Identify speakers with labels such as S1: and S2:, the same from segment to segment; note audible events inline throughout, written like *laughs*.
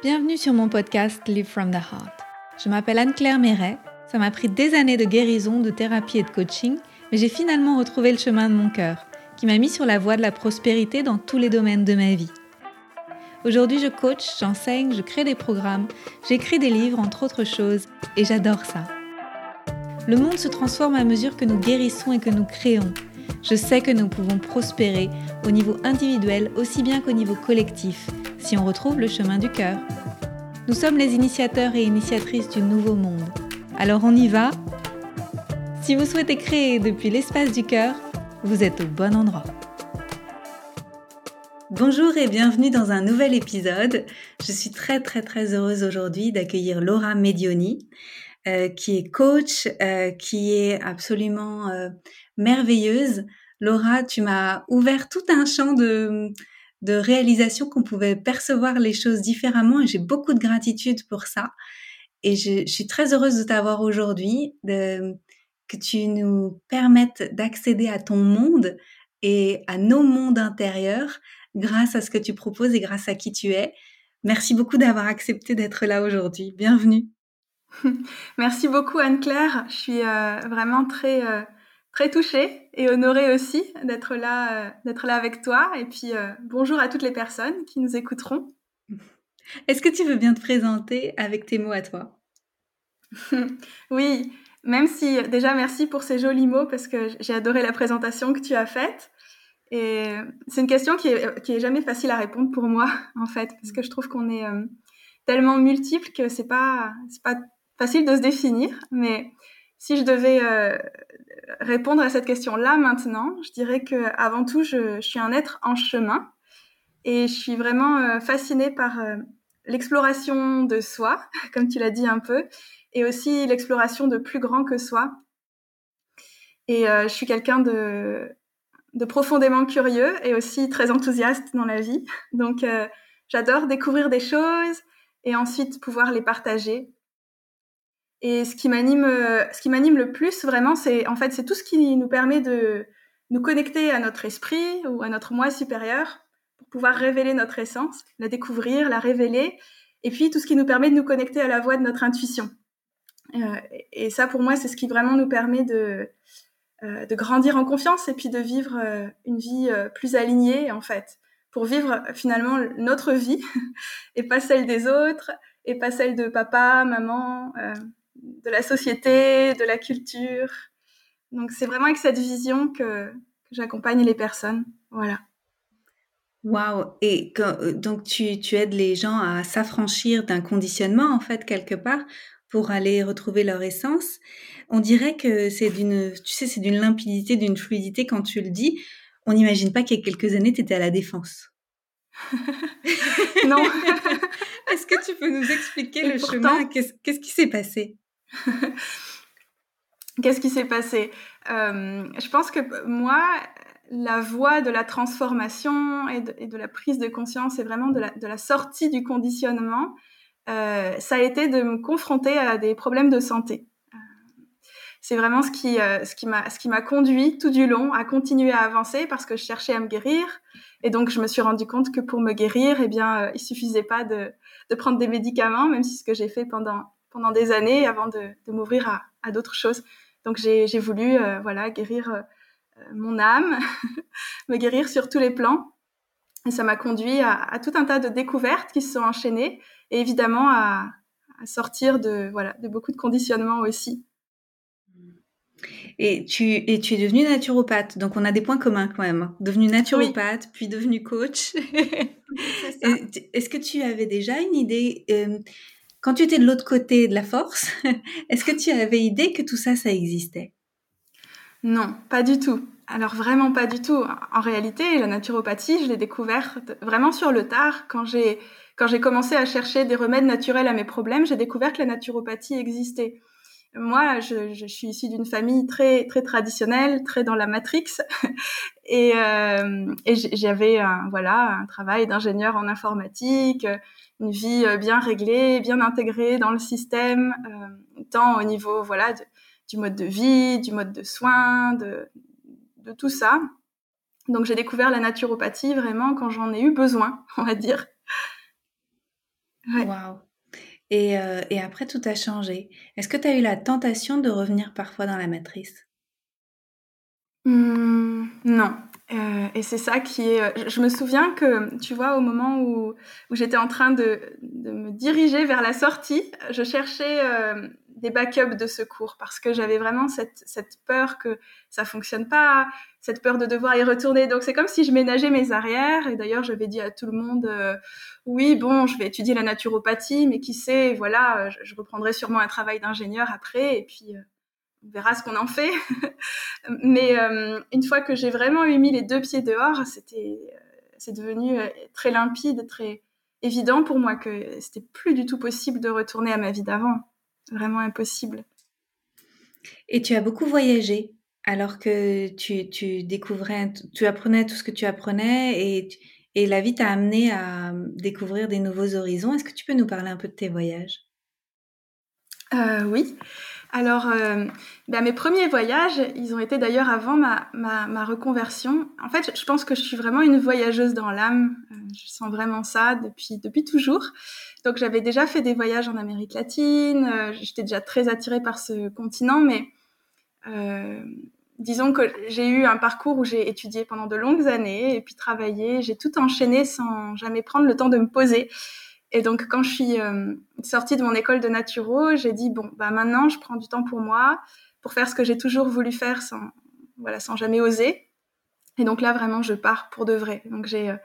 S1: Bienvenue sur mon podcast Live from the Heart. Je m'appelle Anne-Claire Méret. Ça m'a pris des années de guérison, de thérapie et de coaching, mais j'ai finalement retrouvé le chemin de mon cœur, qui m'a mis sur la voie de la prospérité dans tous les domaines de ma vie. Aujourd'hui, je coach, j'enseigne, je crée des programmes, j'écris des livres, entre autres choses, et j'adore ça. Le monde se transforme à mesure que nous guérissons et que nous créons. Je sais que nous pouvons prospérer au niveau individuel aussi bien qu'au niveau collectif si on retrouve le chemin du cœur. Nous sommes les initiateurs et initiatrices du nouveau monde. Alors on y va Si vous souhaitez créer depuis l'espace du cœur, vous êtes au bon endroit. Bonjour et bienvenue dans un nouvel épisode. Je suis très très très heureuse aujourd'hui d'accueillir Laura Medioni, euh, qui est coach, euh, qui est absolument euh, merveilleuse. Laura, tu m'as ouvert tout un champ de, de réalisation qu'on pouvait percevoir les choses différemment et j'ai beaucoup de gratitude pour ça. Et je, suis très heureuse de t'avoir aujourd'hui, que tu nous permettes d'accéder à ton monde et à nos mondes intérieurs grâce à ce que tu proposes et grâce à qui tu es. Merci beaucoup d'avoir accepté d'être là aujourd'hui. Bienvenue. *laughs*
S2: Merci beaucoup Anne-Claire. Je suis euh, vraiment très euh, très touchée et honorée aussi d'être là, euh, d'être là avec toi. Et puis euh, bonjour à toutes les personnes qui nous écouteront. *laughs*
S1: Est-ce que tu veux bien te présenter avec tes mots à toi? *laughs*
S2: Oui, même si déjà merci pour ces jolis mots parce que j'ai adoré la présentation que tu as faite. Et c'est une question qui est, qui est jamais facile à répondre pour moi *laughs* en fait parce que je trouve qu'on est euh, tellement multiple que c'est pas c'est pas facile de se définir. Mais si je devais répondre à cette question-là maintenant, je dirais que avant tout, je, suis un être en chemin et je suis vraiment euh, fascinée par euh, l'exploration de soi, *laughs* comme tu l'as dit un peu, et aussi l'exploration de plus grand que soi. Et euh, je suis quelqu'un de profondément curieux et aussi très enthousiaste dans la vie. Donc, j'adore découvrir des choses et ensuite pouvoir les partager et ce qui m'anime, euh, ce qui m'anime le plus vraiment, c'est en fait c'est tout ce qui nous permet de nous connecter à notre esprit ou à notre moi supérieur pour pouvoir révéler notre essence, la découvrir, la révéler, et puis tout ce qui nous permet de nous connecter à la voix de notre intuition. Euh, et ça, pour moi, c'est ce qui vraiment nous permet de euh, de grandir en confiance et puis de vivre euh, une vie plus alignée en fait, pour vivre finalement notre vie *laughs* et pas celle des autres et pas celle de papa, maman de la société, de la culture. Donc c'est vraiment avec cette vision que, j'accompagne les personnes. Voilà.
S1: Waouh Et euh, donc tu, tu, aides les gens à s'affranchir d'un conditionnement en fait quelque part pour aller retrouver leur essence. On dirait que c'est d'une, tu sais, c'est d'une limpidité, d'une fluidité quand tu le dis. On n'imagine pas qu'il y a quelques années tu étais à la défense. *laughs*
S2: non. *laughs*
S1: Est-ce que tu peux nous expliquer le chemin? Qu'est-ce qui s'est passé? *laughs*
S2: Qu'est-ce qui s'est passé? Euh, Je pense que moi, la voie de la transformation et de, la prise de conscience et vraiment de la, sortie du conditionnement, euh, ça a été de me confronter à des problèmes de santé. Euh, c'est vraiment ce qui, m'a conduit tout du long à continuer à avancer parce que je cherchais à me guérir. Et donc, je me suis rendu compte que pour me guérir, eh bien, il suffisait pas de, de prendre des médicaments, même si ce que j'ai fait pendant pendant des années avant de, m'ouvrir à, à d'autres choses. Donc j'ai voulu euh, voilà guérir euh, mon âme, *laughs* me guérir sur tous les plans. Et ça m'a conduit à, à, tout un tas de découvertes qui se sont enchaînées et évidemment à, à sortir de voilà de beaucoup de conditionnements aussi.
S1: Et tu, et tu es devenue naturopathe, donc on a des points communs quand même. Devenue naturopathe, puis devenue coach. *laughs* Est-ce que tu avais déjà une idée euh, quand tu étais de l'autre côté de la force, *laughs* est-ce que tu avais idée que tout ça, ça existait?
S2: Non, pas du tout. Alors vraiment pas du tout. En réalité, la naturopathie, je l'ai découverte vraiment sur le tard. Quand j'ai quand j'ai commencé à chercher des remèdes naturels à mes problèmes, j'ai découvert que la naturopathie existait. Moi, je, suis issue d'une famille très très traditionnelle, très dans la matrix, *laughs* et, euh, j'avais voilà un travail d'ingénieur en informatique une vie euh, bien réglée, bien intégrée dans le système, euh, tant au niveau voilà du mode de vie, du mode de soins, de, de tout ça. Donc j'ai découvert la naturopathie vraiment quand j'en ai eu besoin, *laughs* on va dire.
S1: Waouh. Et, et, après, tout a changé. Est-ce que tu as eu la tentation de revenir parfois dans la matrice?
S2: Mmh, Non. Euh, et c'est ça qui est. Euh, je me souviens que, tu vois, au moment où, où j'étais en train de, de, me diriger vers la sortie, je cherchais euh, des backups de secours parce que j'avais vraiment cette, cette peur que ça fonctionne pas, cette peur de devoir y retourner. Donc c'est comme si je ménageais mes arrières. Et d'ailleurs, j'avais dit à tout le monde oui, bon, je vais étudier la naturopathie, mais qui sait, voilà, je, je reprendrai sûrement un travail d'ingénieur après. Et puis on verra ce qu'on en fait. *laughs* Mais euh, une fois que j'ai vraiment eu mis les deux pieds dehors, c'était, euh, c'est devenu euh, très limpide, très évident pour moi que c'était plus du tout possible de retourner à ma vie d'avant. Vraiment impossible.
S1: Et tu as beaucoup voyagé alors que tu, tu découvrais, tu apprenais tout ce que tu apprenais et, et la vie t'a amené à découvrir des nouveaux horizons. Est-ce que tu peux nous parler un peu de tes voyages?
S2: Euh, Oui. Alors, ben, mes premiers voyages, ils ont été d'ailleurs avant ma, ma, ma, reconversion. En fait, je pense que je suis vraiment une voyageuse dans l'âme. Euh, je sens vraiment ça depuis, depuis toujours. Donc, j'avais déjà fait des voyages en Amérique latine. Euh, J'étais déjà très attirée par ce continent, mais euh, disons que j'ai eu un parcours où j'ai étudié pendant de longues années et puis travaillé. J'ai tout enchaîné sans jamais prendre le temps de me poser. Et donc, quand je suis euh, sortie de mon école de naturo, j'ai dit bon, bah maintenant, je prends du temps pour moi, pour faire ce que j'ai toujours voulu faire sans, voilà, sans jamais oser. Et donc là, vraiment, je pars pour de vrai. Donc j'ai, euh,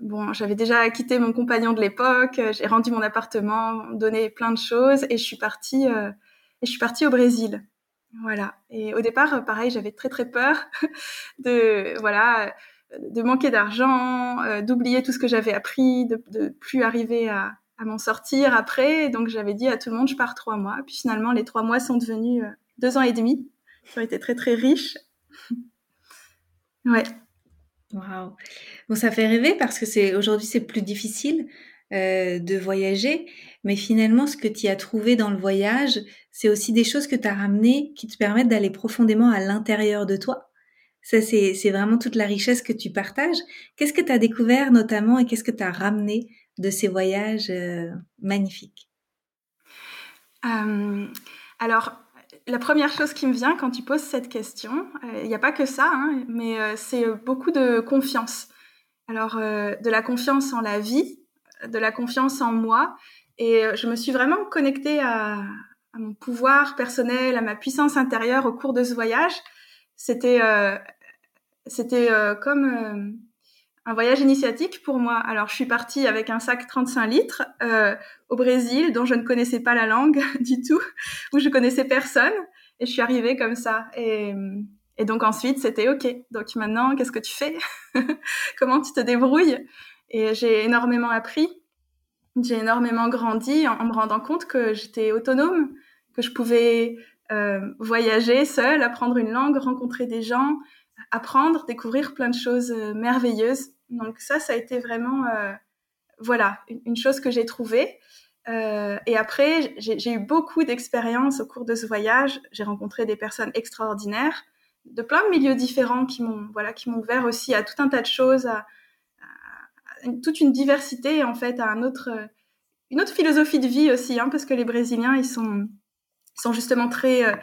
S2: bon, j'avais déjà quitté mon compagnon de l'époque, euh, j'ai rendu mon appartement, donné plein de choses, et je suis partie, euh, et je suis partie au Brésil. Voilà. Et au départ, pareil, j'avais très très peur *laughs* de, voilà de manquer d'argent, euh, d'oublier tout ce que j'avais appris, de, plus arriver à, m'en sortir après. donc j'avais dit à tout le monde, je pars trois mois. Puis finalement, les trois mois sont devenus euh, deux ans et demi. J'ai été très très riche. *laughs* ouais.
S1: Waouh. Bon, ça fait rêver parce que c'est aujourd'hui c'est plus difficile euh, de voyager, mais finalement ce que tu as trouvé dans le voyage, c'est aussi des choses que tu as ramenées qui te permettent d'aller profondément à l'intérieur de toi ça, c'est vraiment toute la richesse que tu partages. Qu'est-ce que tu as découvert notamment et qu'est-ce que tu as ramené de ces voyages euh, magnifiques?
S2: Euh, Alors, la première chose qui me vient quand tu poses cette question, il n'y a pas que ça, hein, mais euh, c'est beaucoup de confiance. Alors, de la confiance en la vie, de la confiance en moi. Et je me suis vraiment connectée à mon pouvoir personnel, à ma puissance intérieure au cours de ce voyage c'était euh, c'était euh, comme euh, un voyage initiatique pour moi. Alors, je suis partie avec un sac 35 litres au Brésil, dont je ne connaissais pas la langue *laughs* du tout, où je connaissais personne, et je suis arrivée comme ça. Et, donc ensuite, c'était OK. Donc maintenant, qu'est-ce que tu fais? *laughs* Comment tu te débrouilles? Et j'ai énormément appris. J'ai énormément grandi en, me rendant compte que j'étais autonome, que je pouvais euh, voyager seul, apprendre une langue, rencontrer des gens, apprendre, découvrir plein de choses euh, merveilleuses. Donc ça, ça a été vraiment, euh, voilà, une, chose que j'ai trouvée. Et après, j'ai eu beaucoup d'expériences au cours de ce voyage. J'ai rencontré des personnes extraordinaires de plein de milieux différents qui m'ont, voilà, qui m'ont ouvert aussi à tout un tas de choses, à, toute une diversité en fait, à une autre philosophie de vie aussi, hein, parce que les Brésiliens, ils sont sont justement très euh,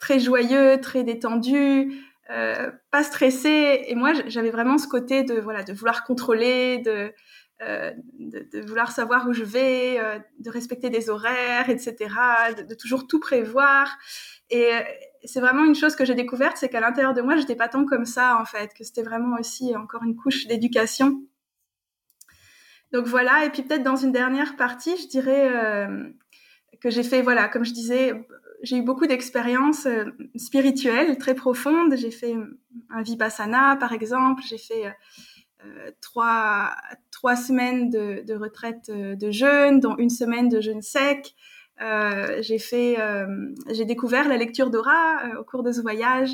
S2: très joyeux, très détendus, euh, pas stressés. Et moi, j'avais vraiment ce côté de voilà de vouloir contrôler, de euh, vouloir savoir où je vais, de respecter des horaires, etc., de, toujours tout prévoir. Et c'est vraiment une chose que j'ai découverte, c'est qu'à l'intérieur de moi, j'étais pas tant comme ça en fait, que c'était vraiment aussi encore une couche d'éducation. Donc voilà, et puis peut-être dans une dernière partie, je dirais que j'ai fait, voilà, comme je disais, j'ai eu beaucoup d'expériences euh, spirituelles très profondes. J'ai fait un vipassana, par exemple. J'ai fait euh, trois, trois semaines de, retraite euh, de jeûne, dont une semaine de jeûne sec. Euh, j'ai fait, euh, j'ai découvert la lecture d'aura euh, au cours de ce voyage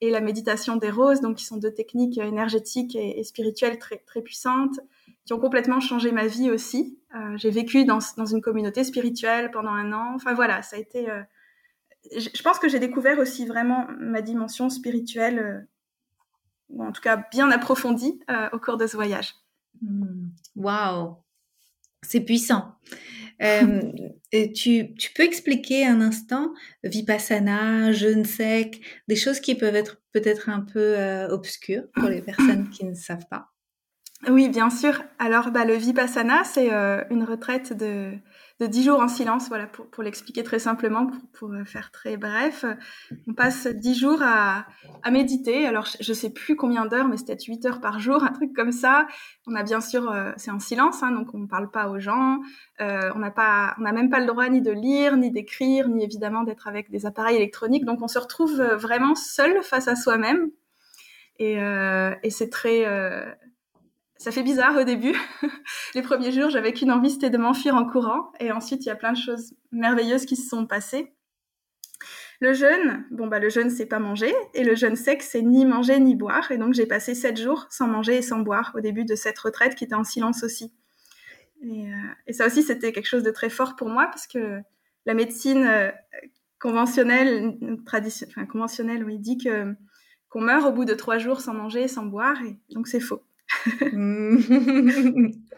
S2: et la méditation des roses, donc qui sont deux techniques énergétiques et, et spirituelles très très puissantes qui ont complètement changé ma vie aussi. Euh, j'ai vécu dans, dans, une communauté spirituelle pendant un an. Enfin voilà, ça a été. Euh, je pense que j'ai découvert aussi vraiment ma dimension spirituelle, euh, ou en tout cas bien approfondie au cours de ce voyage.
S1: Mmh. Waouh! C'est puissant. *laughs* Tu, tu, peux expliquer un instant Vipassana, jeûne sec, des choses qui peuvent être peut-être un peu obscures pour les *coughs* personnes qui ne savent pas?
S2: Oui, bien sûr. Alors, bah, le Vipassana, c'est euh, une retraite de de 10 jours en silence, voilà, pour, pour l'expliquer très simplement, pour, pour, faire très bref. On passe 10 jours à, à méditer. Alors, je, sais plus combien d'heures, mais c'était 8 heures par jour, *laughs* un truc comme ça. On a bien sûr, euh, c'est en silence, hein, donc on ne parle pas aux gens. Euh, on n'a même pas le droit ni de lire, ni d'écrire, ni évidemment d'être avec des appareils électroniques. Donc, on se retrouve euh, vraiment seul face à soi-même. Et, euh, et c'est très, euh, ça fait bizarre au début. *laughs* Les premiers jours, j'avais qu'une envie, c'était de m'enfuir en courant. Et ensuite, il y a plein de choses merveilleuses qui se sont passées. Le jeûne, bon bah le jeûne c'est pas manger et le jeûne sec c'est ni manger ni boire et donc j'ai passé sept jours sans manger et sans boire au début de cette retraite qui était en silence aussi. Et, euh, ça aussi c'était quelque chose de très fort pour moi parce que la médecine euh, conventionnelle, tradition, enfin conventionnelle, oui, dit que qu'on meurt au bout de trois jours sans manger et sans boire et donc c'est faux. *laughs*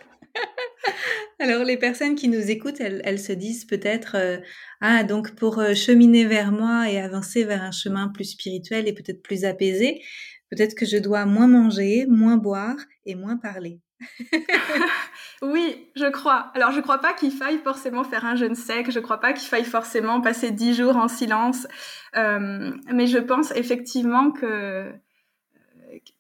S1: Alors les personnes qui nous écoutent, elles, se disent peut-être euh, ah donc pour euh, cheminer vers moi et avancer vers un chemin plus spirituel et peut-être plus apaisé, peut-être que je dois moins manger, moins boire et moins parler. *laughs*
S2: oui, je crois. Alors je crois pas qu'il faille forcément faire un jeûne sec, je crois pas qu'il faille forcément passer dix jours en silence, euh, mais je pense effectivement que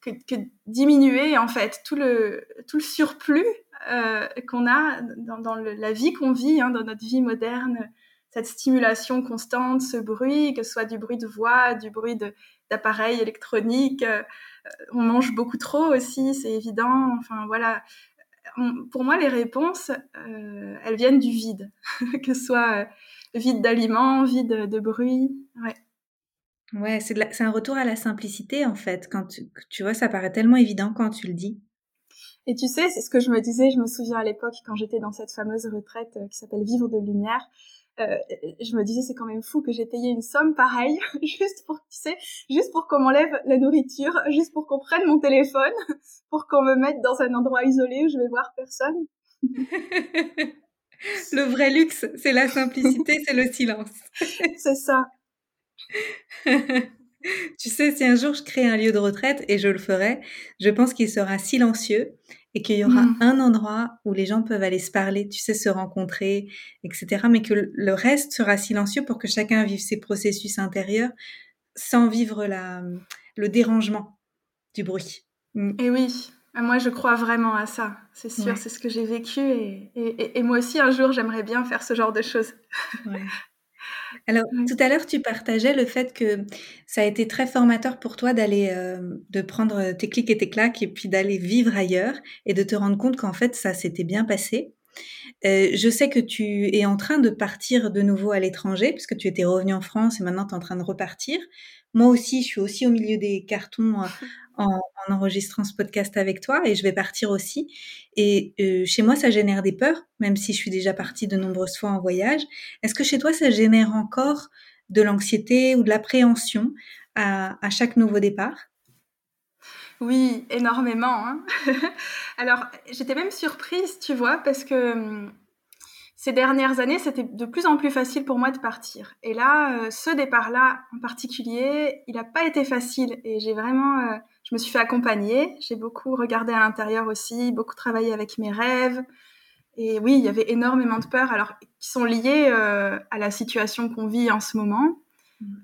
S2: que, diminuer en fait tout le tout le surplus euh, qu'on a dans, la vie qu'on vit, hein, dans notre vie moderne, cette stimulation constante, ce bruit, que ce soit du bruit de voix, du bruit d'appareils électroniques. Euh, on mange beaucoup trop aussi, c'est évident. Enfin voilà. pour moi, les réponses, euh, elles viennent du vide, *laughs* que ce soit vide d'aliments, vide de bruit. Ouais,
S1: c'est un retour à la simplicité en fait. Quand tu, tu vois, ça paraît tellement évident quand tu le dis.
S2: Et tu sais, c'est ce que je me disais, je me souviens à l'époque quand j'étais dans cette fameuse retraite euh, qui s'appelle Vivre de lumière. Euh, je me disais c'est quand même fou que j'ai payé une somme pareille *laughs* juste pour tu sais juste pour qu'on m'enlève la nourriture juste pour qu'on prenne mon téléphone *laughs* pour qu'on me mette dans un endroit isolé où je vais voir personne *laughs*
S1: le vrai luxe c'est la simplicité c'est le silence
S2: c'est ça *laughs*
S1: tu sais, si un jour je crée un lieu de retraite, et je le ferai, je pense qu'il sera silencieux et qu'il y aura mmh. un endroit où les gens peuvent aller se parler, tu sais, se rencontrer, etc. Mais que le reste sera silencieux pour que chacun vive ses processus intérieurs sans vivre la, le dérangement du bruit.
S2: Mmh. Et oui, moi je crois vraiment à ça, c'est sûr, c'est ce que j'ai vécu et, et, et, moi aussi un jour j'aimerais bien faire ce genre de choses. Ouais. *laughs*
S1: Alors, tout à l'heure, tu partageais le fait que ça a été très formateur pour toi d'aller, euh, de prendre tes clics et tes claques et puis d'aller vivre ailleurs et de te rendre compte qu'en fait, ça s'était bien passé. Euh, je sais que tu es en train de partir de nouveau à l'étranger puisque tu étais revenu en France et maintenant tu es en train de repartir. Moi aussi, je suis aussi au milieu des cartons euh, en, enregistrant ce podcast avec toi et je vais partir aussi. Et euh, chez moi, ça génère des peurs, même si je suis déjà partie de nombreuses fois en voyage. Est-ce que chez toi, ça génère encore de l'anxiété ou de l'appréhension à, chaque nouveau départ?
S2: Oui, énormément. Hein. *laughs* Alors, j'étais même surprise, tu vois, parce que hum, ces dernières années, c'était de plus en plus facile pour moi de partir. Et là, euh, ce départ-là en particulier, il n'a pas été facile. Et j'ai vraiment, euh, je me suis fait accompagner. J'ai beaucoup regardé à l'intérieur aussi, beaucoup travaillé avec mes rêves. Et oui, il y avait énormément de peurs, alors qui sont liées euh, à la situation qu'on vit en ce moment, mmh.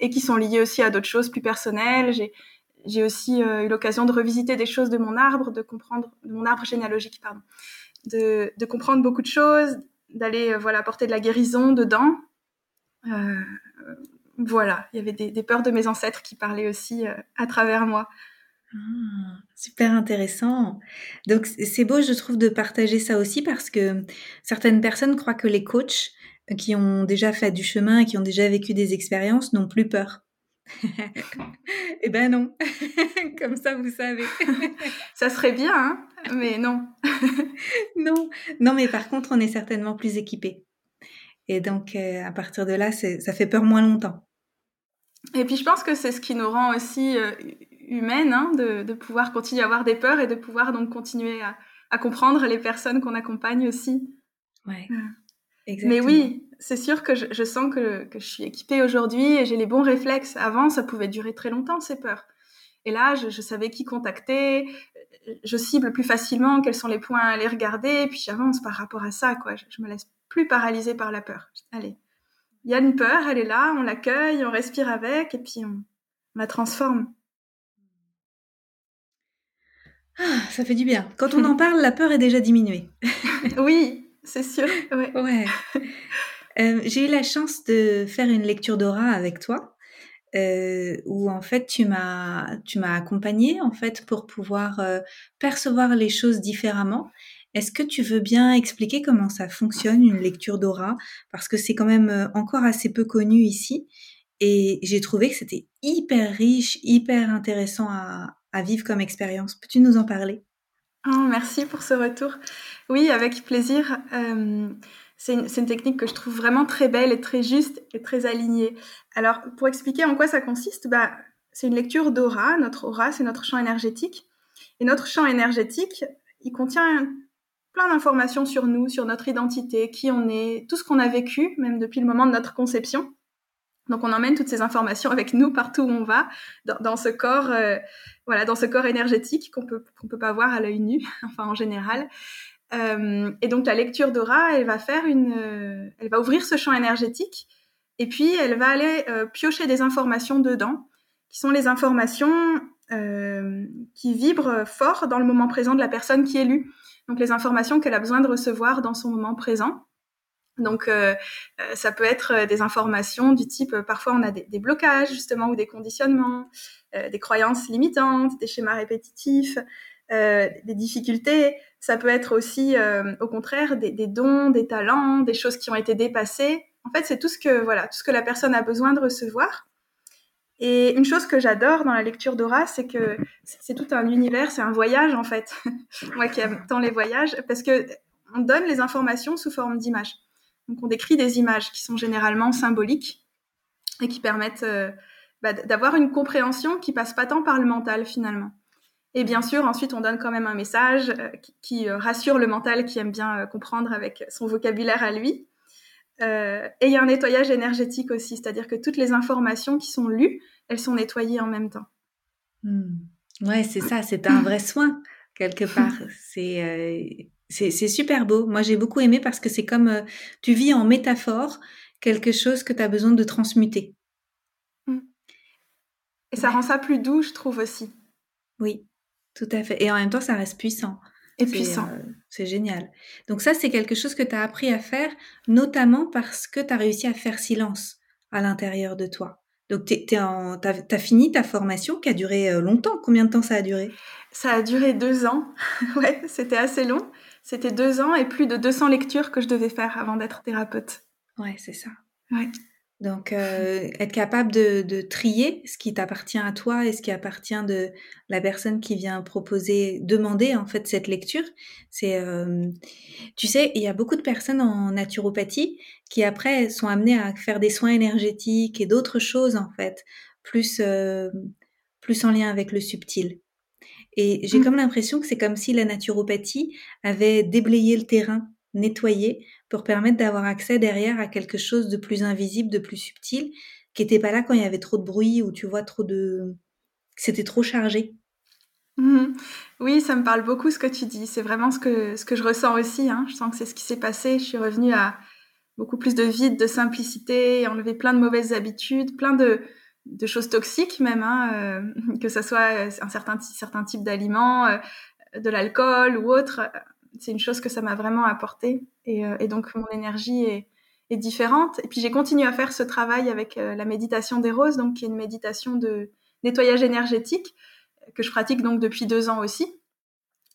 S2: et qui sont liées aussi à d'autres choses plus personnelles. J'ai aussi eu l'occasion de revisiter des choses de mon arbre, de comprendre de mon arbre généalogique, pardon de, de comprendre beaucoup de choses, d'aller euh, voilà porter de la guérison dedans. Euh, voilà, il y avait des, des, peurs de mes ancêtres qui parlaient aussi euh, à travers moi.
S1: Ah, super intéressant. Donc c'est beau, je trouve, de partager ça aussi parce que certaines personnes croient que les coachs qui ont déjà fait du chemin et qui ont déjà vécu des expériences n'ont plus peur. *laughs* eh ben non, *laughs* comme ça vous savez. *laughs*
S2: ça serait bien, hein mais non.
S1: non, non, mais par contre, on est certainement plus équipé. Et donc, euh, à partir de là, ça fait peur moins longtemps.
S2: Et puis, je pense que c'est ce qui nous rend aussi euh, humaines, hein, de, de, pouvoir continuer à avoir des peurs et de pouvoir donc continuer à, à comprendre les personnes qu'on accompagne aussi.
S1: Ouais.
S2: Mais oui, c'est sûr que je, sens que, que, je suis équipée aujourd'hui et j'ai les bons réflexes. Avant, ça pouvait durer très longtemps, ces peurs. Et là, je, je, savais qui contacter, je cible plus facilement quels sont les points à aller regarder, et puis j'avance par rapport à ça, quoi. Je, je me laisse plus paralyser par la peur. Allez, il y a une peur, elle est là, on l'accueille, on respire avec, et puis on, la transforme.
S1: Ah, ça fait du bien. Quand on *laughs* en parle, la peur est déjà diminuée. *laughs*
S2: oui, c'est sûr. Ouais.
S1: ouais. Euh, j'ai eu la chance de faire une lecture d'aura avec toi, euh, où en fait tu m'as tu m'as accompagnée en fait pour pouvoir euh, percevoir les choses différemment. Est-ce que tu veux bien expliquer comment ça fonctionne une lecture d'aura? Parce que c'est quand même encore assez peu connu ici et j'ai trouvé que c'était hyper riche, hyper intéressant à, vivre comme expérience. Peux-tu nous en parler?
S2: Oh, Merci pour ce retour. Oui, avec plaisir. Euh, c'est une, une, technique que je trouve vraiment très belle et très juste et très alignée. Alors, pour expliquer en quoi ça consiste, bah, c'est une lecture d'aura. Notre aura, c'est notre champ énergétique. Et notre champ énergétique, il contient plein d'informations sur nous, sur notre identité, qui on est, tout ce qu'on a vécu, même depuis le moment de notre conception. Donc on emmène toutes ces informations avec nous partout où on va, dans, dans ce corps, euh, voilà, dans ce corps énergétique qu'on peut qu'on peut pas voir à l'œil nu, *laughs* enfin en général. Euh, et donc la lecture d'aura, elle va faire une, euh, elle va ouvrir ce champ énergétique et puis elle va aller euh, piocher des informations dedans, qui sont les informations qui vibrent fort dans le moment présent de la personne qui est lue. Donc les informations qu'elle a besoin de recevoir dans son moment présent. Donc, euh, euh, ça peut être euh, des informations du type, parfois on a des, blocages justement ou des conditionnements, des croyances limitantes, des schémas répétitifs, des difficultés. Ça peut être aussi, au contraire, des, des, dons, des talents, des choses qui ont été dépassées. En fait, c'est tout ce que voilà, tout ce que la personne a besoin de recevoir. Et une chose que j'adore dans la lecture d'aura, c'est que c'est tout un univers, c'est un voyage en fait. *laughs* Moi qui aime tant les voyages, parce que on donne les informations sous forme d'images. Donc on décrit des images qui sont généralement symboliques et qui permettent euh, bah, d'avoir une compréhension qui passe pas tant par le mental finalement. Et bien sûr, ensuite, on donne quand même un message euh, qui, euh, rassure le mental qui aime bien comprendre avec son vocabulaire à lui. Euh, et il y a un nettoyage énergétique aussi, c'est-à-dire que toutes les informations qui sont lues, elles sont nettoyées en même temps.
S1: Mmh. Ouais, c'est ça, c'est un vrai soin quelque part. C'est c'est super beau. Moi, j'ai beaucoup aimé parce que c'est comme euh, tu vis en métaphore quelque chose que tu as besoin de transmuter.
S2: Mmh. Et ça rend ça plus doux, je trouve aussi.
S1: Oui, tout à fait. Et en même temps, ça reste puissant.
S2: Et puissant.
S1: Euh, c'est génial. Donc ça, c'est quelque chose que tu as appris à faire, notamment parce que tu as réussi à faire silence à l'intérieur de toi. Donc, tu as, fini ta formation qui a duré euh, longtemps. Combien de temps ça a duré?
S2: Ça a duré deux ans. *laughs* ouais, c'était assez long. C'était deux ans et plus de 200 lectures que je devais faire avant d'être thérapeute.
S1: Ouais, c'est ça.
S2: Ouais.
S1: Donc, euh, être capable de, de, trier ce qui t'appartient à toi et ce qui appartient de la personne qui vient proposer, demander en fait cette lecture, c'est, euh, tu sais, il y a beaucoup de personnes en naturopathie qui après sont amenées à faire des soins énergétiques et d'autres choses en fait, plus euh, plus en lien avec le subtil. Et j'ai mmh. comme l'impression que c'est comme si la naturopathie avait déblayé le terrain, nettoyé, pour permettre d'avoir accès derrière à quelque chose de plus invisible, de plus subtil, qui n'était pas là quand il y avait trop de bruit ou tu vois trop de... C'était trop chargé.
S2: Mmh. Oui, ça me parle beaucoup ce que tu dis. C'est vraiment ce que, ce que je ressens aussi. Hein. Je sens que c'est ce qui s'est passé. Je suis revenue à beaucoup plus de vide, de simplicité, enlever plein de mauvaises habitudes, plein de, de choses toxiques même, hein, euh, *laughs* que ce soit euh, un certain, certain type d'aliments, euh, de l'alcool ou autre. C'est une chose que ça m'a vraiment apporté. Et, et, donc, mon énergie est, différente. Et puis, j'ai continué à faire ce travail avec la méditation des roses, donc qui est une méditation de nettoyage énergétique que je pratique donc depuis deux ans aussi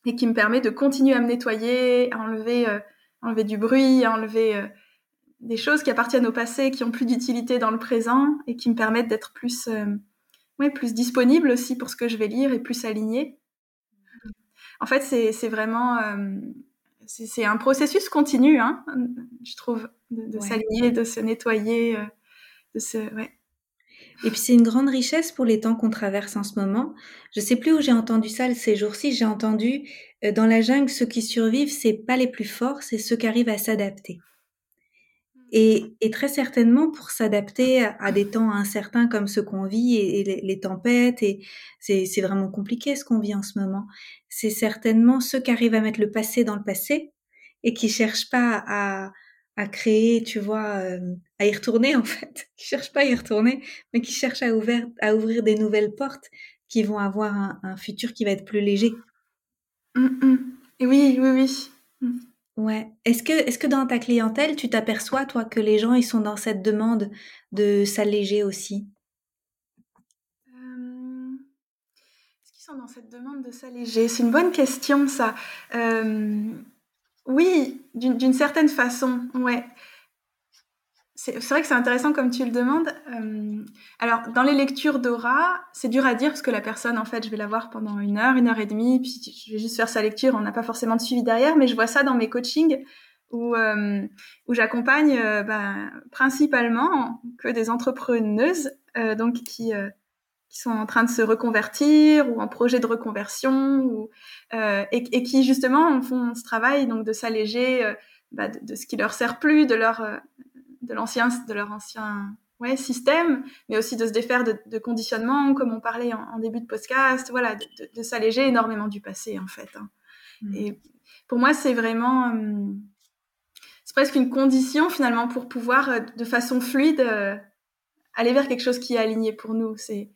S2: et qui me permet de continuer à me nettoyer, à enlever, enlever du bruit, à enlever des choses qui appartiennent au passé, qui ont plus d'utilité dans le présent et qui me permettent d'être plus, euh, ouais, plus disponible aussi pour ce que je vais lire et plus alignée. En fait, c'est vraiment euh, c'est un processus continu, hein, je trouve, de, s'aligner, de se nettoyer, euh, de se ouais.
S1: Et puis c'est une grande richesse pour les temps qu'on traverse en ce moment. Je sais plus où j'ai entendu ça ces jours-ci. J'ai entendu euh, dans la jungle, ceux qui survivent, c'est pas les plus forts, c'est ceux qui arrivent à s'adapter. Et, très certainement pour s'adapter à des temps incertains comme ceux qu'on vit et, les, tempêtes et c'est vraiment compliqué ce qu'on vit en ce moment. C'est certainement ceux qui arrivent à mettre le passé dans le passé et qui cherchent pas à, créer, tu vois, euh, à y retourner *laughs* en fait, qui cherchent pas à y retourner, mais qui cherchent à ouvrir, des nouvelles portes qui vont avoir un, futur qui va être plus léger.
S2: Mmh, mmh. Oui, oui, oui.
S1: Mmh. Ouais. Est-ce que, est-ce que dans ta clientèle, tu t'aperçois, toi, que les gens, ils sont dans cette demande de s'alléger aussi?
S2: Est-ce qu'ils sont dans cette demande de s'alléger? C'est une bonne question, ça. Oui, d'une certaine façon, ouais. C'est vrai que c'est intéressant comme tu le demandes. Euh, alors, dans les lectures d'aura, c'est dur à dire parce que la personne, en fait, je vais la voir pendant une heure, une heure et demie, puis je vais juste faire sa lecture, on n'a pas forcément de suivi derrière, mais je vois ça dans mes coachings où, euh, j'accompagne euh, ben, principalement que des entrepreneuses, donc qui, sont en train de se reconvertir ou en projet de reconversion, ou, et, et, qui justement font ce travail donc de s'alléger bah, de, de, ce qui leur sert plus, de leur de l'ancien de leur ancien ouais, système, mais aussi de se défaire de, de conditionnement, comme on parlait en, en, début de podcast, voilà, de, de, de s'alléger énormément du passé en fait. Hein. Mmh. Et pour moi, c'est vraiment, euh, c'est presque une condition finalement pour pouvoir euh, de façon fluide euh, aller vers quelque chose qui est aligné pour nous. C'est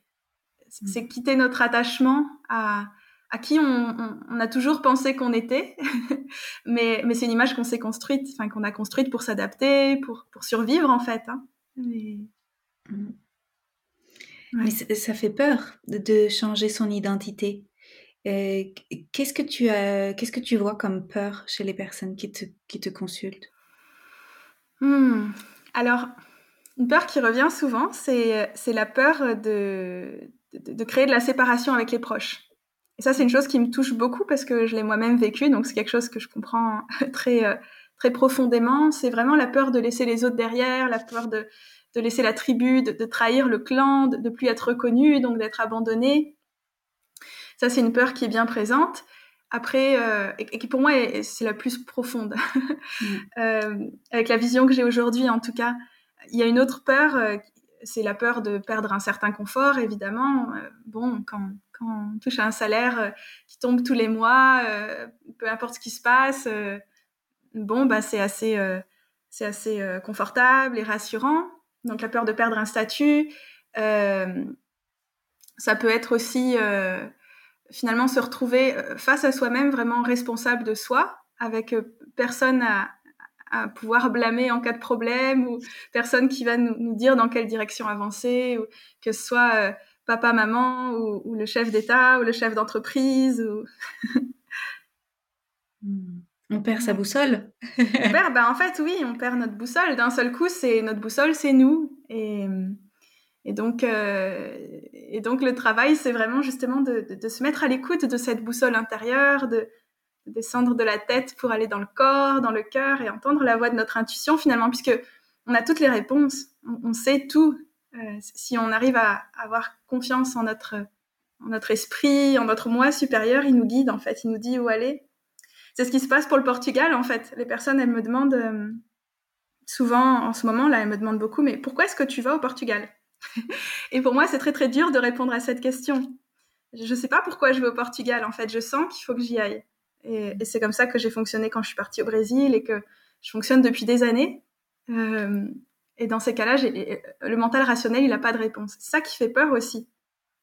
S2: c'est quitter notre attachement à, à qui on, on, on, a toujours pensé qu'on était, *laughs* mais, mais c'est une image qu'on s'est construite, enfin qu'on a construite pour s'adapter, pour, pour survivre en fait. Hein. Mais...
S1: Mm. Ouais. mais ça fait peur de changer son identité. Euh, qu'est-ce que tu as, qu'est-ce que tu vois comme peur chez les personnes qui te, qui te consultent?
S2: Hmm. Alors, une peur qui revient souvent, c'est, c'est la peur de, de, de créer de la séparation avec les proches. Et ça, c'est une chose qui me touche beaucoup parce que je l'ai moi-même vécu, donc c'est quelque chose que je comprends *laughs* très, euh, très profondément. C'est vraiment la peur de laisser les autres derrière, la peur de, de laisser la tribu, de, de trahir le clan, de, de plus être reconnu, donc d'être abandonné. Ça, c'est une peur qui est bien présente. Après, euh, et, qui pour moi, c'est la plus profonde. mmh. *laughs* euh, avec la vision que j'ai aujourd'hui, en tout cas, il y a une autre peur, euh, c'est la peur de perdre un certain confort, évidemment. Euh, bon, quand quand on touche à un salaire euh, qui tombe tous les mois, euh, peu importe ce qui se passe, bon, bah, c'est assez, c'est assez confortable et rassurant. Donc la peur de perdre un statut, ça peut être aussi finalement se retrouver face à soi-même vraiment responsable de soi, avec personne à, à pouvoir blâmer en cas de problème ou personne qui va nous, nous dire dans quelle direction avancer ou que ce soit euh, papa, maman, ou, ou le chef d'État, ou le chef d'entreprise. Ou... *laughs*
S1: on perd sa boussole.
S2: on *laughs* perd, ben, en fait, oui, on perd notre boussole. D'un seul coup, c'est notre boussole, c'est nous. Et, et, donc, euh, et donc, le travail, c'est vraiment justement de, de, de se mettre à l'écoute de cette boussole intérieure, de, descendre de la tête pour aller dans le corps, dans le cœur et entendre la voix de notre intuition finalement, puisque on a toutes les réponses, on, sait tout euh, si on arrive à, à, avoir confiance en notre, en notre esprit, en notre moi supérieur, il nous guide en fait, il nous dit où aller. C'est ce qui se passe pour le Portugal en fait. Les personnes, elles me demandent euh, souvent en ce moment là, elles me demandent beaucoup, mais pourquoi est-ce que tu vas au Portugal? *laughs* Et pour moi, c'est très très dur de répondre à cette question. Je ne sais pas pourquoi je vais au Portugal en fait. Je sens qu'il faut que j'y aille. Et, et c'est comme ça que j'ai fonctionné quand je suis partie au Brésil et que je fonctionne depuis des années. Euh, et dans ces cas-là, le mental rationnel, il n'a pas de réponse. C'est ça qui fait peur aussi.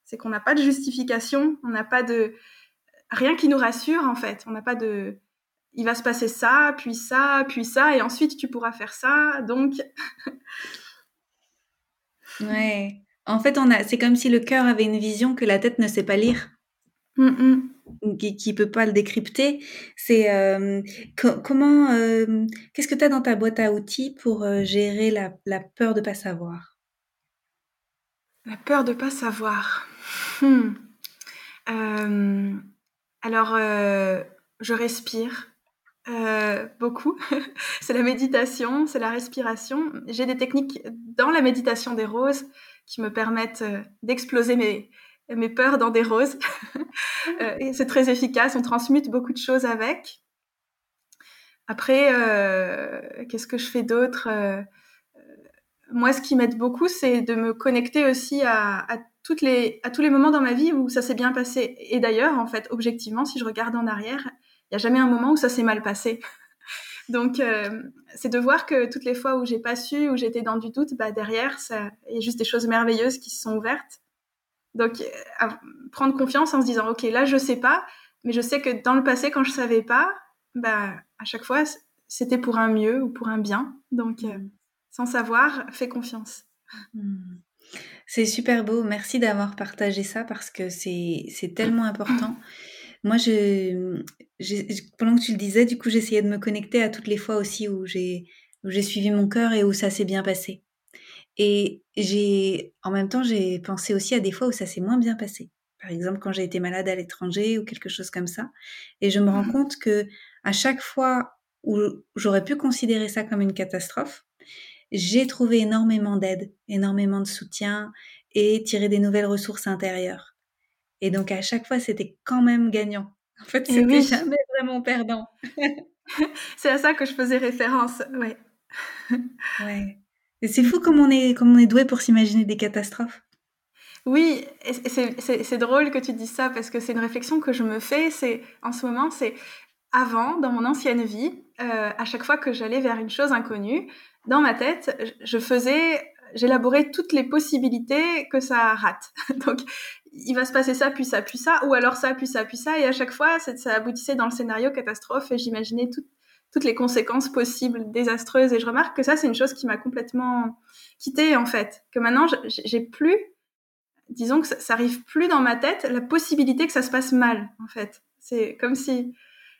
S2: C'est qu'on n'a pas de justification, on n'a pas de... Rien qui nous rassure, en fait. On n'a pas de... Il va se passer ça, puis ça, puis ça, et ensuite tu pourras faire ça, donc... *laughs*
S1: ouais. En fait, on a... c'est comme si le cœur avait une vision que la tête ne sait pas lire.
S2: Mm -mm
S1: qui, qui peut pas le décrypter. C'est euh, co comment, euh, qu'est-ce que tu as dans ta boîte à outils pour euh, gérer la, la, peur de pas savoir?
S2: La peur de pas savoir. Hmm. alors, je respire. beaucoup. *laughs* c'est la méditation, c'est la respiration. J'ai des techniques dans la méditation des roses qui me permettent d'exploser mes, mes peurs dans des roses. *laughs* et c'est très efficace, on transmute beaucoup de choses avec. Après, qu'est-ce que je fais d'autre Moi, ce qui m'aide beaucoup, c'est de me connecter aussi à, à toutes les, à tous les moments dans ma vie où ça s'est bien passé. Et d'ailleurs, en fait, objectivement, si je regarde en arrière, il n'y a jamais un moment où ça s'est mal passé. *laughs* Donc, euh, c'est de voir que toutes les fois où j'ai pas su, où j'étais dans du doute, bah, derrière, il y a juste des choses merveilleuses qui se sont ouvertes. Donc, euh, prendre confiance en se disant, OK, là, je sais pas, mais je sais que dans le passé, quand je savais pas, bah, à chaque fois, c'était pour un mieux ou pour un bien. Donc, euh, mm. sans savoir, fais confiance.
S1: Mm. C'est super beau. Merci d'avoir partagé ça parce que c'est tellement important. *coughs* Moi, je, pendant que tu le disais, du coup, j'essayais de me connecter à toutes les fois aussi où j'ai j'ai suivi mon cœur et où ça s'est bien passé. Et j'ai, en même temps, j'ai pensé aussi à des fois où ça s'est moins bien passé. Par exemple, quand j'ai été malade à l'étranger ou quelque chose comme ça. Et je me rends compte que à chaque fois où j'aurais pu considérer ça comme une catastrophe, j'ai trouvé énormément d'aide, énormément de soutien et tiré des nouvelles ressources intérieures. Et donc à chaque fois, c'était quand même gagnant. En fait, c'était jamais vraiment perdant. *laughs*
S2: c'est à ça que je faisais référence, ouais.
S1: ouais. C'est fou comme on est, comme on est doué pour s'imaginer des catastrophes.
S2: Oui, c'est drôle que tu dises ça parce que c'est une réflexion que je me fais. C'est en ce moment, c'est avant, dans mon ancienne vie, euh, à chaque fois que j'allais vers une chose inconnue, dans ma tête, je faisais, j'élaborais toutes les possibilités que ça rate. *laughs* Donc, il va se passer ça, puis ça, puis ça, ou alors ça, puis ça, puis ça, et à chaque fois, ça aboutissait dans le scénario catastrophe, et j'imaginais toutes les conséquences possibles désastreuses, et je remarque que ça, c'est une chose qui m'a complètement quittée, en fait, que maintenant, j'ai plus, disons que ça, ça arrive plus dans ma tête, la possibilité que ça se passe mal, en fait. C'est comme si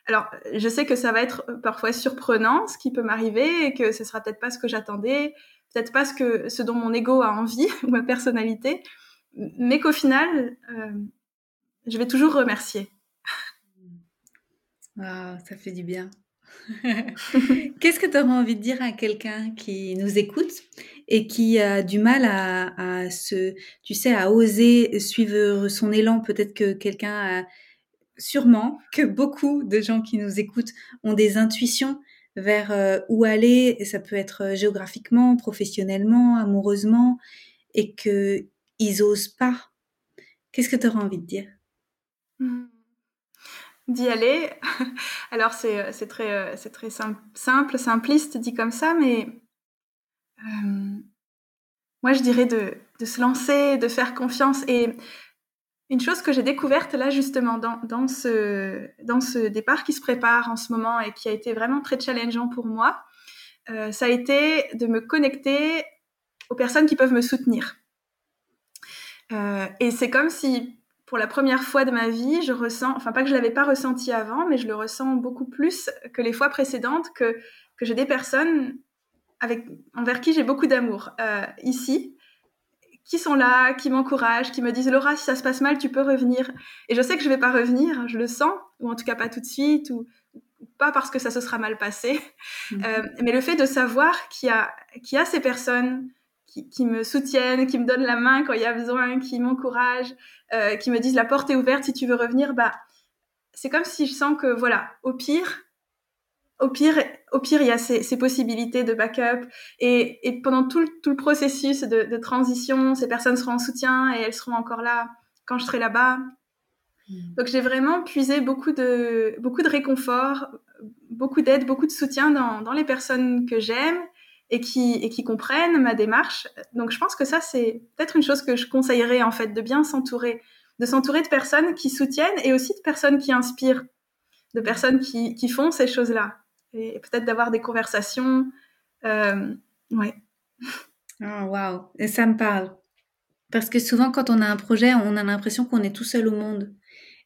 S2: alors, je sais que ça va être euh, parfois surprenant, ce qui peut m'arriver, et que ce sera peut-être pas ce que j'attendais, peut-être pas ce que ce dont mon ego a envie *laughs* ou ma personnalité, mais qu'au final, euh, je vais toujours remercier.
S1: ça fait du bien. *laughs* Qu'est-ce que tu aurais envie de dire à quelqu'un qui nous écoute et qui a du mal à, se, tu sais, à oser suivre son élan? Peut-être que quelqu'un a sûrement que beaucoup de gens qui nous écoutent ont des intuitions vers euh, où aller, ça peut être euh, géographiquement, professionnellement, amoureusement, et que ils osent pas. Qu'est-ce que tu auras envie de dire?
S2: Mmh. D'y aller. *laughs* Alors c'est euh, très, c'est très simple, simpliste dit comme ça, mais moi je dirais de, de, se lancer, de faire confiance et une chose que j'ai découverte là justement dans, dans, ce, dans ce départ qui se prépare en ce moment et qui a été vraiment très challengeant pour moi, euh, ça a été de me connecter aux personnes qui peuvent me soutenir. Euh, et c'est comme si pour la première fois de ma vie, je ressens, enfin pas que je l'avais pas ressenti avant, mais je le ressens beaucoup plus que les fois précédentes que, que j'ai des personnes avec, envers qui j'ai beaucoup d'amour euh, ici qui sont là, qui m'encouragent, qui me disent Laura, si ça se passe mal, tu peux revenir. Et je sais que je vais pas revenir, je le sens, ou en tout cas pas tout de suite, ou, pas parce que ça se sera mal passé. Mhm. Euh, mais le fait de savoir qu'il y y a ces personnes qui, qui, me soutiennent, qui me donnent la main quand il y a besoin, qui m'encouragent, euh, qui me disent la porte est ouverte si tu veux revenir, bah, c'est comme si je sens que voilà, au pire, au pire, au pire, il y a ces, possibilités de backup. Et, et pendant tout le, tout le processus de, de, transition, ces personnes seront en soutien et elles seront encore là quand je serai là-bas. Hmm. Donc j'ai vraiment puisé beaucoup de, beaucoup de réconfort, beaucoup d'aide, beaucoup de soutien dans, dans les personnes que j'aime et qui, et qui comprennent ma démarche. Donc je pense que ça, c'est peut-être une chose que je conseillerais en fait, de bien s'entourer, de s'entourer de personnes qui soutiennent et aussi de personnes qui inspirent, de personnes qui, qui font ces choses-là et peut-être d'avoir des conversations. Euh, ouais.
S1: Oh, waouh, et ça me parle. Parce que souvent, quand on a un projet, on a l'impression qu'on est tout seul au monde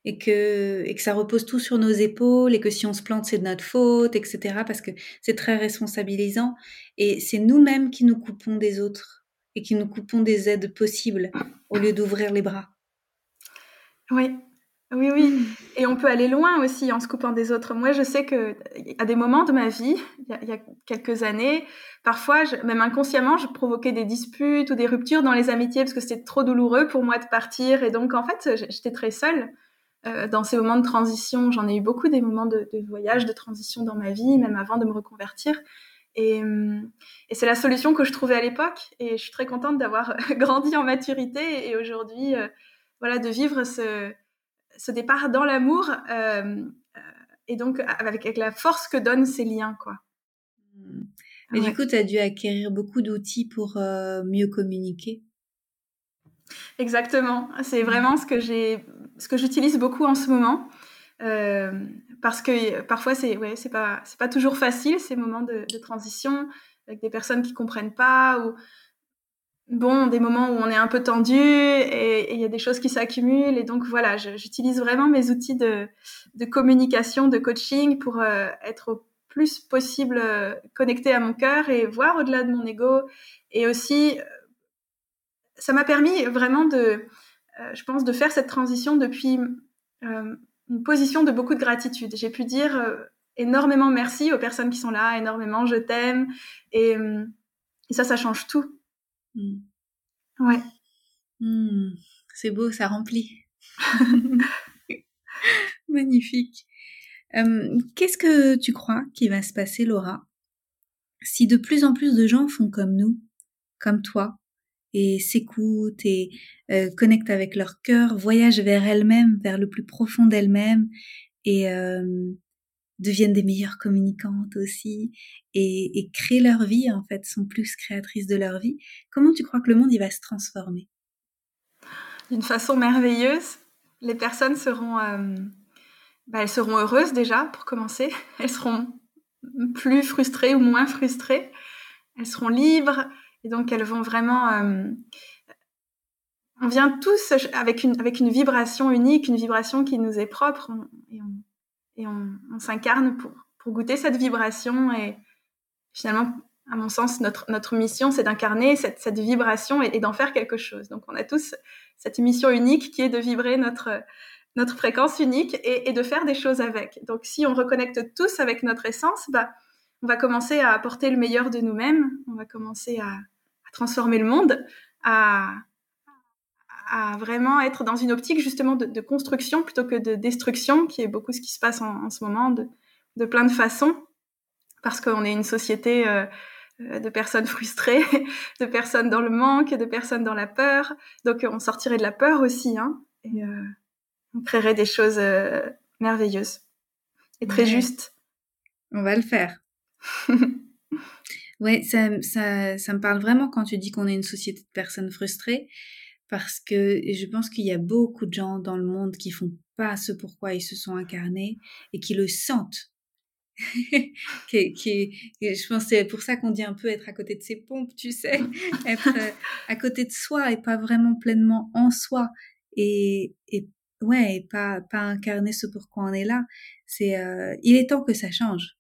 S1: et que, et que ça repose tout sur nos épaules et que si on se plante, c'est de notre faute, etc. Parce que c'est très responsabilisant et c'est nous-mêmes qui nous coupons des autres et qui nous coupons des aides possibles au lieu d'ouvrir les bras.
S2: Oui, Oui, oui. Et on peut aller loin aussi en se coupant des autres. Moi, je sais que à des moments de ma vie, il y a, quelques années, parfois, même inconsciemment, je provoquais des disputes ou des ruptures dans les amitiés parce que c'était trop douloureux pour moi de partir. Et donc, en fait, j'étais très seule euh, dans ces moments de transition. J'en ai eu beaucoup des moments de, de, voyage, de transition dans ma vie, même avant de me reconvertir. Et, hum, et c'est la solution que je trouvais à l'époque. Et je suis très contente d'avoir *laughs* grandi en maturité et aujourd'hui, euh, voilà, de vivre ce ce départ dans l'amour euh, euh, et donc avec, la force que donnent ces liens, quoi.
S1: Mais du coup, tu as dû acquérir beaucoup d'outils pour euh, mieux communiquer.
S2: Exactement. C'est vraiment ce que j'ai, ce que j'utilise beaucoup en ce moment, parce que parfois c'est, ouais, c'est pas, c'est pas toujours facile ces moments de, transition avec des personnes qui comprennent pas ou bon, des moments où on est un peu tendu et il y a des choses qui s'accumulent. Et donc voilà, j'utilise vraiment mes outils de, communication, de coaching pour euh, être au plus possible euh, connecté à mon cœur et voir au-delà de mon ego. Et aussi, euh, ça m'a permis vraiment de, je pense, de faire cette transition depuis une position de beaucoup de gratitude. J'ai pu dire énormément merci aux personnes qui sont là, énormément je t'aime. et ça, ça change tout. Mmh. Ouais.
S1: Mmh. C'est beau, ça remplit. *laughs* Magnifique. Qu'est-ce que tu crois qui va se passer, Laura, si de plus en plus de gens font comme nous, comme toi, et s'écoutent et euh, connectent avec leur cœur, voyagent vers elles-mêmes, vers le plus profond d'elles-mêmes, et deviennent des meilleures communicantes aussi et, créent leur vie, en fait, sont plus créatrices de leur vie. Comment tu crois que le monde va se transformer?
S2: D'une façon merveilleuse. Les personnes seront, euh, bah, elles seront heureuses déjà pour commencer. *laughs* Elles seront plus frustrées ou moins frustrées. Elles seront libres et donc elles vont vraiment. Euh, on vient tous avec une, avec une vibration unique, une vibration qui nous est propre et on, s'incarne pour, pour goûter cette vibration. Et finalement, à mon sens, notre, notre mission, c'est d'incarner cette, vibration et, d'en faire quelque chose. Donc, on a tous cette mission unique qui est de vibrer notre, notre fréquence unique et, et de faire des choses avec. Donc, si on reconnecte tous avec notre essence, bah, on va commencer à apporter le meilleur de nous-mêmes, on va commencer à transformer le monde, à, à vraiment être dans une optique justement de, construction plutôt que de destruction, qui est beaucoup ce qui se passe en, ce moment de, de, plein de façons, parce qu'on est une société euh, euh, de personnes frustrées, *laughs* de personnes dans le manque, de personnes dans la peur. Donc on sortirait de la peur aussi, hein, et euh, on créerait des choses merveilleuses et très justes.
S1: On va le faire. *laughs* ouais, ça, ça, ça me parle vraiment quand tu dis qu'on est une société de personnes frustrées parce que je pense qu'il y a beaucoup de gens dans le monde qui font pas ce pourquoi ils se sont incarnés et qui le sentent. *laughs* qui, qui, je pense que c'est pour ça qu'on dit un peu être à côté de ses pompes, tu sais, *laughs* être euh, à côté de soi et pas vraiment pleinement en soi et, et ouais, et pas pas incarner ce pourquoi on est là. C'est euh, il est temps que ça change.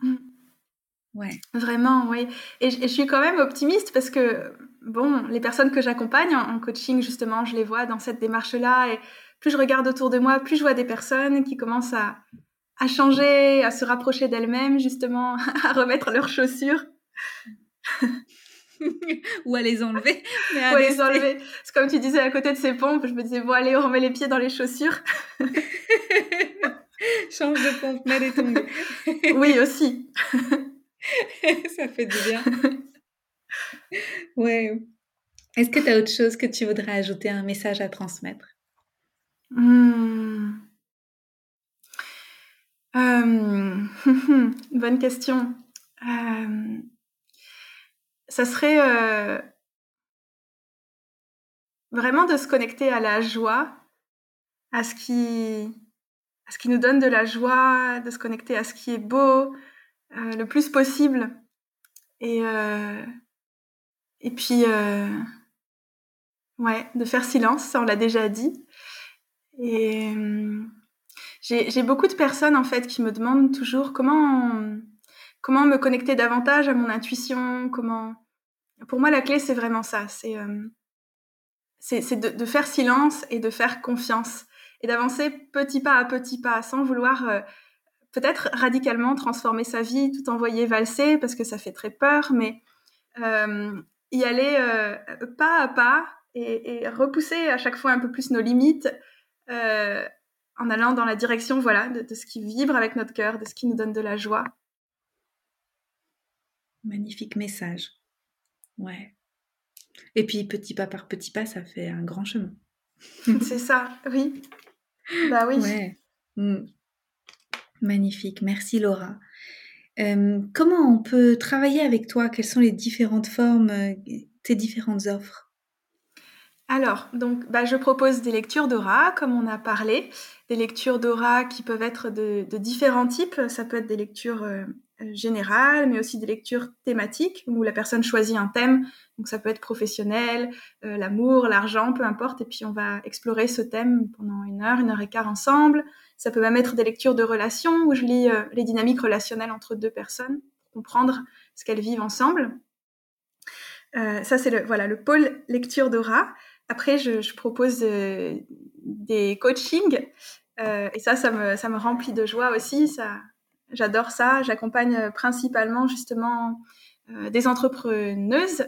S2: Mmh. Ouais. Vraiment, oui. Et, et je suis quand même optimiste parce que bon, les personnes que j'accompagne en, coaching, justement, je les vois dans cette démarche-là. Et plus je regarde autour de moi, plus je vois des personnes qui commencent à, changer, à se rapprocher d'elles-mêmes, justement, *laughs* à remettre leurs chaussures. *laughs*
S1: Ou à les enlever. *laughs*
S2: Ou à les enlever. C'est comme tu disais à côté de ces pompes, je me disais, bon, allez, on remet les pieds dans les chaussures.
S1: Change de pompe, mets les tongs.
S2: oui, aussi. *laughs*
S1: Ça fait du bien. *laughs* ouais. Est-ce que tu as autre chose que tu voudrais ajouter, un message à transmettre?
S2: Hmm. euh, *laughs* Bonne question. Euh, ça serait euh, vraiment de se connecter à la joie, à ce qui, à ce qui nous donne de la joie, de se connecter à ce qui est beau le plus possible. Et et puis, euh, ouais, de faire silence, ça on l'a déjà dit. Et euh, j'ai beaucoup de personnes en fait qui me demandent toujours comment comment me connecter davantage à mon intuition, comment. Pour moi, la clé c'est vraiment ça, c'est euh, de, de, faire silence et de faire confiance. et d'avancer petit pas à petit pas, sans vouloir euh, peut-être radicalement transformer sa vie, tout envoyer valser, parce que ça fait très peur, mais euh, y aller euh, pas à pas et, repousser à chaque fois un peu plus nos limites en allant dans la direction voilà, de, de ce qui vibre avec notre cœur, de ce qui nous donne de la joie.
S1: Magnifique message. Ouais. Et puis petit pas par petit pas, ça fait un grand chemin.
S2: C'est ça, oui. Bah oui.
S1: Ouais. Mm. Magnifique, merci Laura. Euh, comment on peut travailler avec toi? Quelles sont les différentes formes, euh, tes différentes offres?
S2: Alors, donc, bah, je propose des lectures d'aura, comme on a parlé, des lectures d'aura qui peuvent être de, différents types. Ça peut être des lectures euh, générales, mais aussi des lectures thématiques où la personne choisit un thème. Donc, ça peut être professionnel, l'amour, l'argent, peu importe. Et puis, on va explorer ce thème pendant une heure, une heure et quart ensemble. Ça peut même être des lectures de relations où je lis euh, les dynamiques relationnelles entre deux personnes, pour comprendre ce qu'elles vivent ensemble. ça, c'est le, voilà, le pôle lecture d'aura. Après, je, propose euh, des coachings euh, et ça, ça me, ça me remplit de joie aussi. Ça, j'adore ça. J'accompagne euh, principalement justement des entrepreneuses.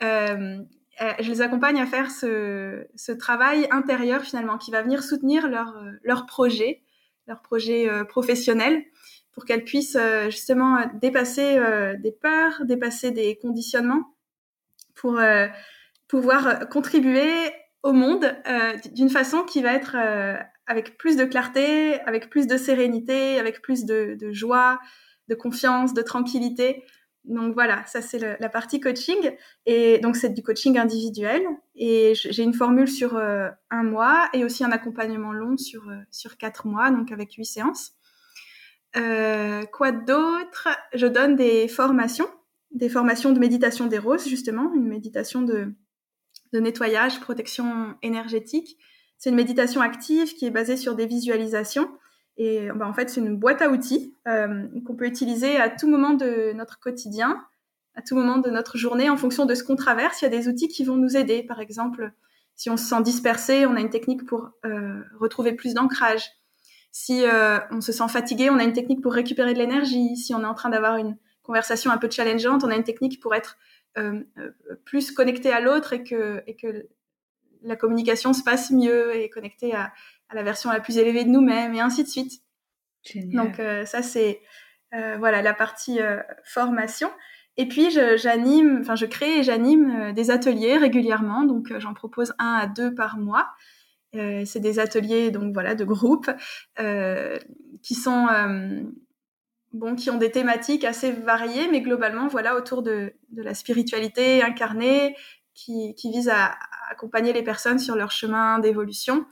S2: je les accompagne à faire ce, ce, travail intérieur finalement qui va venir soutenir leur, leur projet, leur projet professionnel pour qu'elles puissent justement dépasser des peurs, dépasser des conditionnements pour pouvoir euh, contribuer au monde euh, d'une façon qui va être euh, avec plus de clarté, avec plus de sérénité, avec plus de, de joie, de confiance, de tranquillité. Donc voilà, ça c'est la partie coaching. Et donc c'est du coaching individuel. Et j'ai une formule sur un mois et aussi un accompagnement long sur, sur quatre mois, donc avec huit séances. Euh, quoi d'autre? Je donne des formations, des formations de méditation des roses, justement, une méditation de, de nettoyage, protection énergétique. C'est une méditation active qui est basée sur des visualisations. Et bah, en fait, c'est une boîte à outils euh, qu'on peut utiliser à tout moment de notre quotidien, à tout moment de notre journée, en fonction de ce qu'on traverse. Il y a des outils qui vont nous aider. Par exemple, si on se sent dispersé, on a une technique pour euh, retrouver plus d'ancrage. Si euh, on se sent fatigué, on a une technique pour récupérer de l'énergie. Si on est en train d'avoir une conversation un peu challengeante, on a une technique pour être plus connecté à l'autre et que, la communication se passe mieux et connecté à, à la version la plus élevée de nous-mêmes et ainsi de suite. Donc euh, ça c'est voilà la partie formation. Et puis j'anime, enfin je crée et j'anime des ateliers régulièrement. Donc j'en propose un à deux par mois. c'est des ateliers donc voilà de groupe qui sont bon, qui ont des thématiques assez variées, mais globalement, voilà, autour de, de la spiritualité incarnée, qui, qui vise à, accompagner les personnes sur leur chemin d'évolution.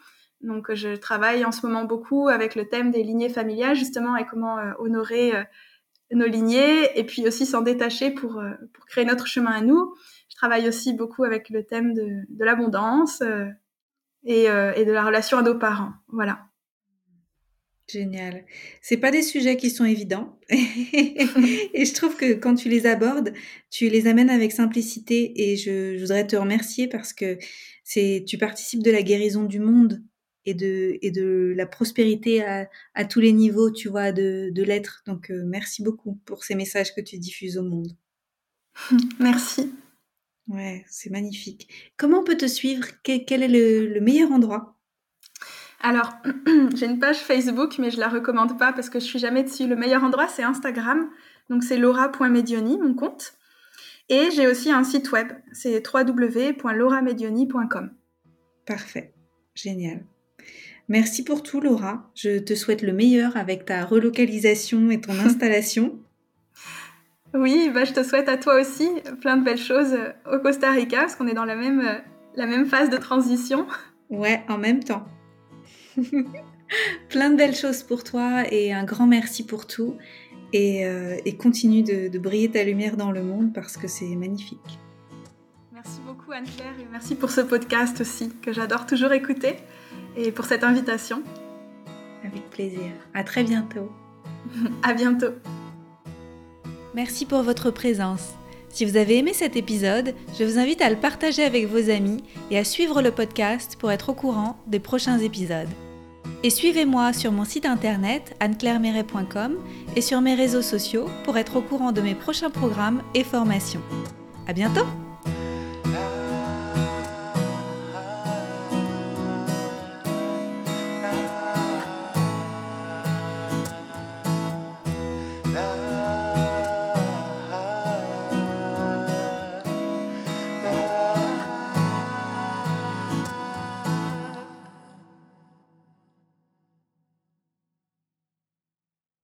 S2: Donc, je travaille en ce moment beaucoup avec le thème des lignées familiales, justement, et comment euh, honorer euh, nos lignées, et puis aussi s'en détacher pour, euh, pour créer notre chemin à nous. Je travaille aussi beaucoup avec le thème de, de l'abondance et, et de la relation à nos parents. Voilà.
S1: Génial. C'est pas des sujets qui sont évidents. *laughs* *laughs* et je trouve que quand tu les abordes, tu les amènes avec simplicité et je, voudrais te remercier parce que c'est, tu participes de la guérison du monde et de, et de la prospérité à, à tous les niveaux, tu vois, de, de l'être. Donc, euh, merci beaucoup pour ces messages que tu diffuses au monde. *laughs*
S2: Merci.
S1: Ouais, c'est magnifique. Comment on peut te suivre? Quel, est le meilleur endroit?
S2: Alors, *clears throat* j'ai une page Facebook, mais je la recommande pas parce que je suis jamais dessus. Le meilleur endroit, c'est Instagram. Donc, c'est laura.medioni, mon compte. Et j'ai aussi un site web, c'est www.lauramedioni.com.
S1: Parfait, génial. Merci pour tout, Laura. Je te souhaite le meilleur avec ta relocalisation et ton *laughs* installation.
S2: Oui, bah, je te souhaite à toi aussi plein de belles choses au Costa Rica, parce qu'on est dans la même, la même phase de transition.
S1: Ouais, en même temps. *laughs* Plein de belles choses pour toi et un grand merci pour tout. Et, euh, continue de, briller ta lumière dans le monde parce que c'est magnifique.
S2: Merci beaucoup Anne-Claire et merci pour ce podcast aussi que j'adore toujours écouter et pour cette invitation.
S1: Avec plaisir. À très bientôt. *laughs*
S2: à bientôt.
S1: Merci pour votre présence. Si vous avez aimé cet épisode, je vous invite à le partager avec vos amis et à suivre le podcast pour être au courant des prochains épisodes. Et suivez-moi sur mon site internet anneclairemeret.com et sur mes réseaux sociaux pour être au courant de mes prochains programmes et formations. À bientôt!